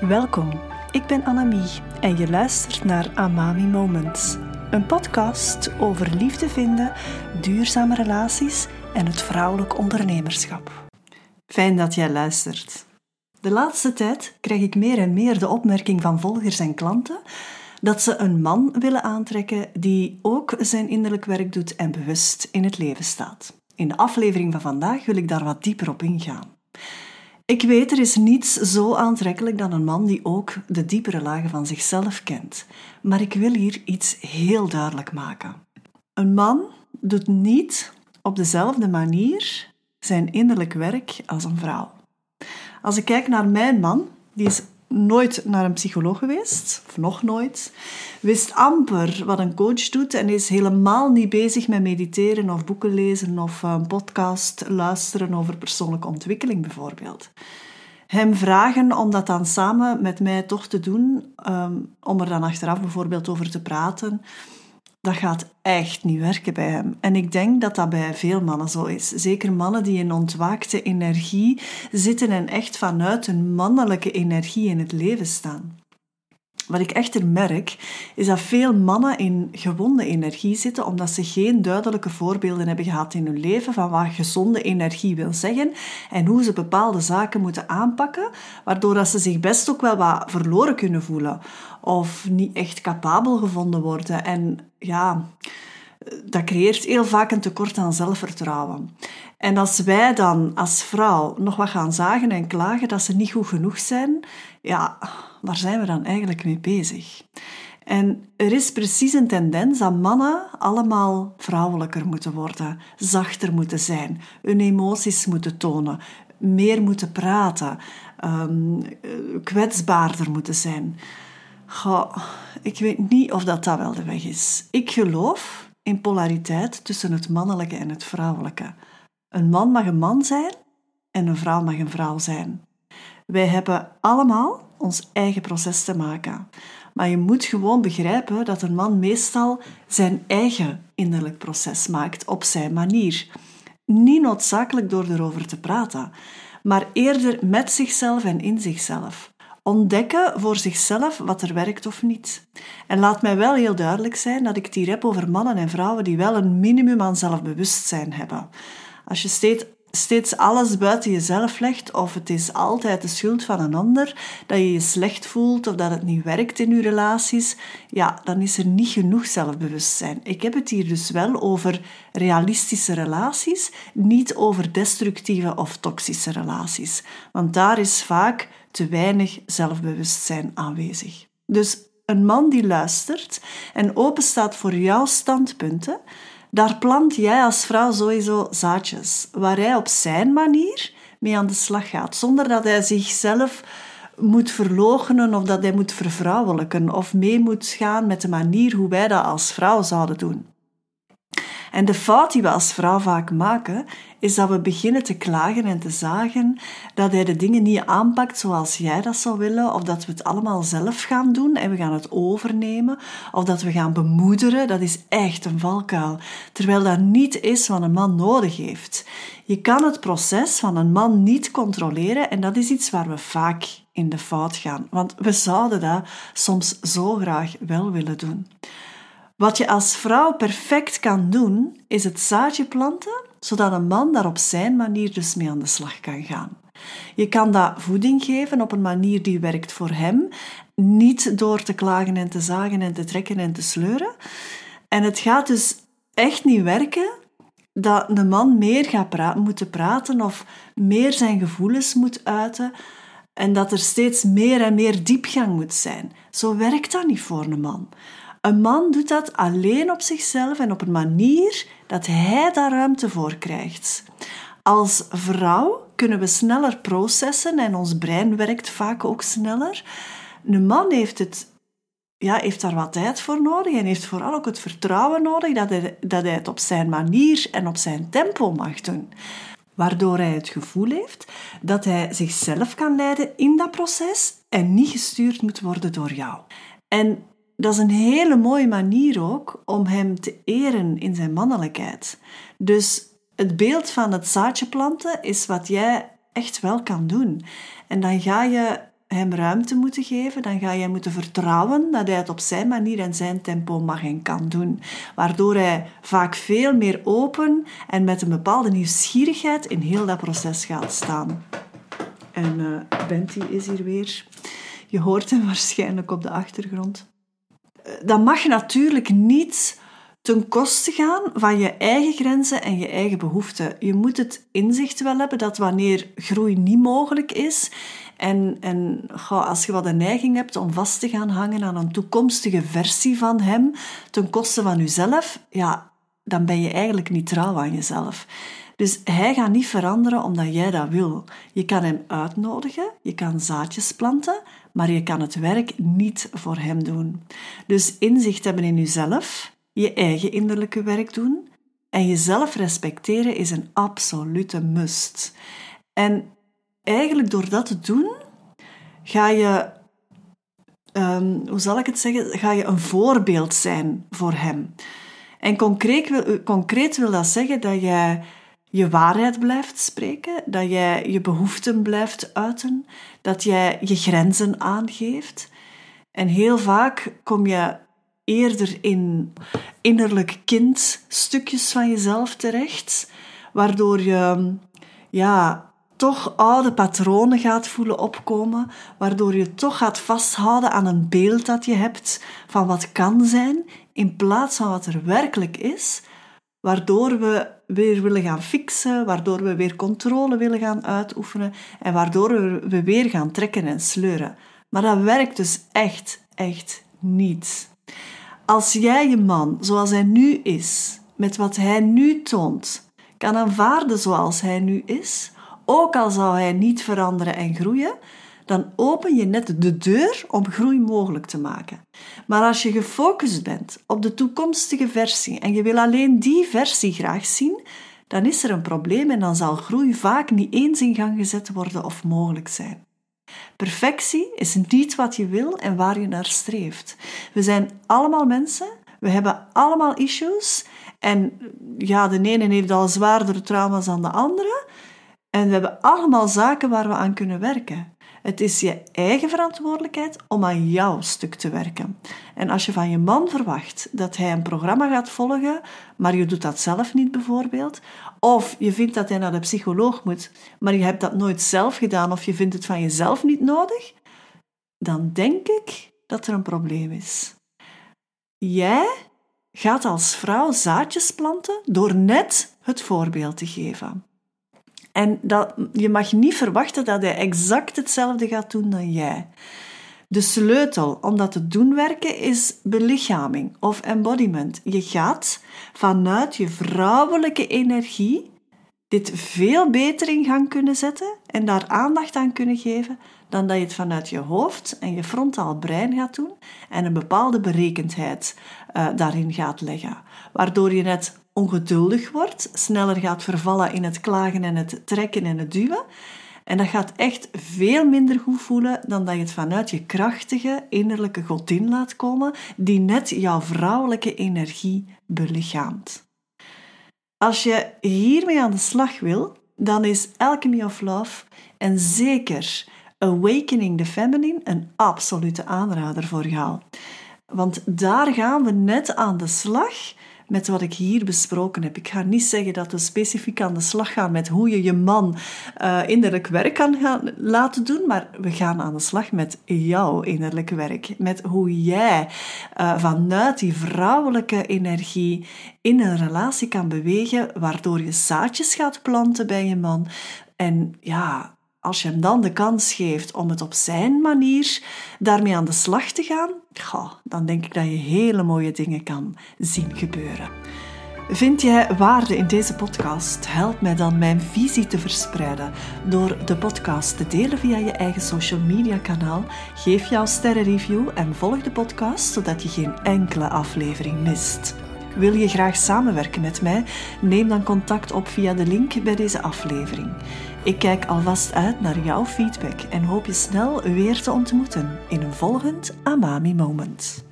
Welkom, ik ben Annemie en je luistert naar Amami Moments. Een podcast over liefde vinden, duurzame relaties en het vrouwelijk ondernemerschap. Fijn dat jij luistert. De laatste tijd krijg ik meer en meer de opmerking van volgers en klanten dat ze een man willen aantrekken die ook zijn innerlijk werk doet en bewust in het leven staat. In de aflevering van vandaag wil ik daar wat dieper op ingaan. Ik weet, er is niets zo aantrekkelijk dan een man die ook de diepere lagen van zichzelf kent. Maar ik wil hier iets heel duidelijk maken. Een man doet niet op dezelfde manier zijn innerlijk werk als een vrouw. Als ik kijk naar mijn man, die is nooit naar een psycholoog geweest, of nog nooit, wist amper wat een coach doet en is helemaal niet bezig met mediteren of boeken lezen of een podcast luisteren over persoonlijke ontwikkeling bijvoorbeeld. Hem vragen om dat dan samen met mij toch te doen, ehm, om er dan achteraf bijvoorbeeld over te praten, dat gaat echt niet werken bij hem. En ik denk dat dat bij veel mannen zo is. Zeker mannen die in ontwaakte energie zitten en echt vanuit een mannelijke energie in het leven staan. Wat ik echter merk, is dat veel mannen in gewonde energie zitten omdat ze geen duidelijke voorbeelden hebben gehad in hun leven van wat gezonde energie wil zeggen en hoe ze bepaalde zaken moeten aanpakken, waardoor dat ze zich best ook wel wat verloren kunnen voelen of niet echt capabel gevonden worden. En ja, dat creëert heel vaak een tekort aan zelfvertrouwen. En als wij dan als vrouw nog wat gaan zagen en klagen dat ze niet goed genoeg zijn, ja, waar zijn we dan eigenlijk mee bezig? En er is precies een tendens dat mannen allemaal vrouwelijker moeten worden, zachter moeten zijn, hun emoties moeten tonen, meer moeten praten, um, kwetsbaarder moeten zijn. Goh, ik weet niet of dat, dat wel de weg is. Ik geloof in polariteit tussen het mannelijke en het vrouwelijke. Een man mag een man zijn en een vrouw mag een vrouw zijn. Wij hebben allemaal ons eigen proces te maken. Maar je moet gewoon begrijpen dat een man meestal zijn eigen innerlijk proces maakt op zijn manier. Niet noodzakelijk door erover te praten, maar eerder met zichzelf en in zichzelf. Ontdekken voor zichzelf wat er werkt of niet. En laat mij wel heel duidelijk zijn dat ik hier heb over mannen en vrouwen die wel een minimum aan zelfbewustzijn hebben. Als je steeds steeds alles buiten jezelf legt, of het is altijd de schuld van een ander, dat je je slecht voelt of dat het niet werkt in je relaties, ja, dan is er niet genoeg zelfbewustzijn. Ik heb het hier dus wel over realistische relaties, niet over destructieve of toxische relaties, want daar is vaak te weinig zelfbewustzijn aanwezig. Dus een man die luistert en open staat voor jouw standpunten, daar plant jij als vrouw sowieso zaadjes, waar hij op zijn manier mee aan de slag gaat, zonder dat hij zichzelf moet verloochenen of dat hij moet vervrouwelijken of mee moet gaan met de manier hoe wij dat als vrouw zouden doen. En de fout die we als vrouw vaak maken, is dat we beginnen te klagen en te zagen dat hij de dingen niet aanpakt zoals jij dat zou willen, of dat we het allemaal zelf gaan doen en we gaan het overnemen, of dat we gaan bemoederen. Dat is echt een valkuil, terwijl dat niet is wat een man nodig heeft. Je kan het proces van een man niet controleren en dat is iets waar we vaak in de fout gaan, want we zouden dat soms zo graag wel willen doen. Wat je als vrouw perfect kan doen, is het zaadje planten, zodat een man daar op zijn manier dus mee aan de slag kan gaan. Je kan dat voeding geven op een manier die werkt voor hem, niet door te klagen en te zagen en te trekken en te sleuren. En het gaat dus echt niet werken dat de man meer gaat moeten praten of meer zijn gevoelens moet uiten en dat er steeds meer en meer diepgang moet zijn. Zo werkt dat niet voor een man. Een man doet dat alleen op zichzelf en op een manier dat hij daar ruimte voor krijgt. Als vrouw kunnen we sneller processen en ons brein werkt vaak ook sneller. Een man heeft, het, ja, heeft daar wat tijd voor nodig en heeft vooral ook het vertrouwen nodig dat hij, dat hij het op zijn manier en op zijn tempo mag doen. Waardoor hij het gevoel heeft dat hij zichzelf kan leiden in dat proces en niet gestuurd moet worden door jou. En dat is een hele mooie manier ook om hem te eren in zijn mannelijkheid. Dus het beeld van het zaadje planten is wat jij echt wel kan doen. En dan ga je hem ruimte moeten geven, dan ga je moeten vertrouwen dat hij het op zijn manier en zijn tempo mag en kan doen. Waardoor hij vaak veel meer open en met een bepaalde nieuwsgierigheid in heel dat proces gaat staan. En uh, Benty is hier weer. Je hoort hem waarschijnlijk op de achtergrond. Dat mag natuurlijk niet ten koste gaan van je eigen grenzen en je eigen behoeften. Je moet het inzicht wel hebben dat wanneer groei niet mogelijk is en, en als je wat een neiging hebt om vast te gaan hangen aan een toekomstige versie van hem ten koste van jezelf, ja, dan ben je eigenlijk niet trouw aan jezelf. Dus hij gaat niet veranderen omdat jij dat wil. Je kan hem uitnodigen, je kan zaadjes planten, maar je kan het werk niet voor hem doen. Dus inzicht hebben in jezelf, je eigen innerlijke werk doen en jezelf respecteren is een absolute must. En eigenlijk door dat te doen, ga je, um, hoe zal ik het zeggen, ga je een voorbeeld zijn voor hem. En concreet wil, concreet wil dat zeggen dat jij je waarheid blijft spreken, dat jij je behoeften blijft uiten, dat jij je grenzen aangeeft. En heel vaak kom je eerder in innerlijk kindstukjes van jezelf terecht, waardoor je ja, toch oude patronen gaat voelen opkomen, waardoor je toch gaat vasthouden aan een beeld dat je hebt van wat kan zijn, in plaats van wat er werkelijk is, waardoor we weer willen gaan fixen, waardoor we weer controle willen gaan uitoefenen en waardoor we weer gaan trekken en sleuren. Maar dat werkt dus echt, echt niet. Als jij je man zoals hij nu is, met wat hij nu toont, kan aanvaarden zoals hij nu is, ook al zou hij niet veranderen en groeien, dan open je net de deur om groei mogelijk te maken. Maar als je gefocust bent op de toekomstige versie en je wil alleen die versie graag zien, dan is er een probleem en dan zal groei vaak niet eens in gang gezet worden of mogelijk zijn. Perfectie is niet wat je wil en waar je naar streeft. We zijn allemaal mensen, we hebben allemaal issues en ja, de ene heeft al zwaardere trauma's dan de andere. En we hebben allemaal zaken waar we aan kunnen werken. Het is je eigen verantwoordelijkheid om aan jouw stuk te werken. En als je van je man verwacht dat hij een programma gaat volgen, maar je doet dat zelf niet bijvoorbeeld, of je vindt dat hij naar de psycholoog moet, maar je hebt dat nooit zelf gedaan of je vindt het van jezelf niet nodig, dan denk ik dat er een probleem is. Jij gaat als vrouw zaadjes planten door net het voorbeeld te geven. En dat, je mag niet verwachten dat hij exact hetzelfde gaat doen dan jij. De sleutel om dat te doen werken is belichaming of embodiment. Je gaat vanuit je vrouwelijke energie dit veel beter in gang kunnen zetten en daar aandacht aan kunnen geven dan dat je het vanuit je hoofd en je frontaal brein gaat doen en een bepaalde berekendheid uh, daarin gaat leggen. Waardoor je net ongeduldig wordt, sneller gaat vervallen in het klagen en het trekken en het duwen. En dat gaat echt veel minder goed voelen dan dat je het vanuit je krachtige innerlijke godin laat komen, die net jouw vrouwelijke energie belichaamt. Als je hiermee aan de slag wil, dan is Alchemy of Love en zeker Awakening the Feminine een absolute aanrader voor jou. Want daar gaan we net aan de slag met wat ik hier besproken heb. Ik ga niet zeggen dat we specifiek aan de slag gaan met hoe je je man uh, innerlijk werk kan laten doen, maar we gaan aan de slag met jouw innerlijke werk. Met hoe jij uh, vanuit die vrouwelijke energie in een relatie kan bewegen, waardoor je zaadjes gaat planten bij je man. En ja, als je hem dan de kans geeft om het op zijn manier daarmee aan de slag te gaan, dan denk ik dat je hele mooie dingen kan zien gebeuren. Vind jij waarde in deze podcast? Help mij dan mijn visie te verspreiden door de podcast te delen via je eigen social media kanaal. Geef jouw sterrenreview en volg de podcast zodat je geen enkele aflevering mist. Wil je graag samenwerken met mij? Neem dan contact op via de link bij deze aflevering. Ik kijk alvast uit naar jouw feedback en hoop je snel weer te ontmoeten in een volgend Amami Moment.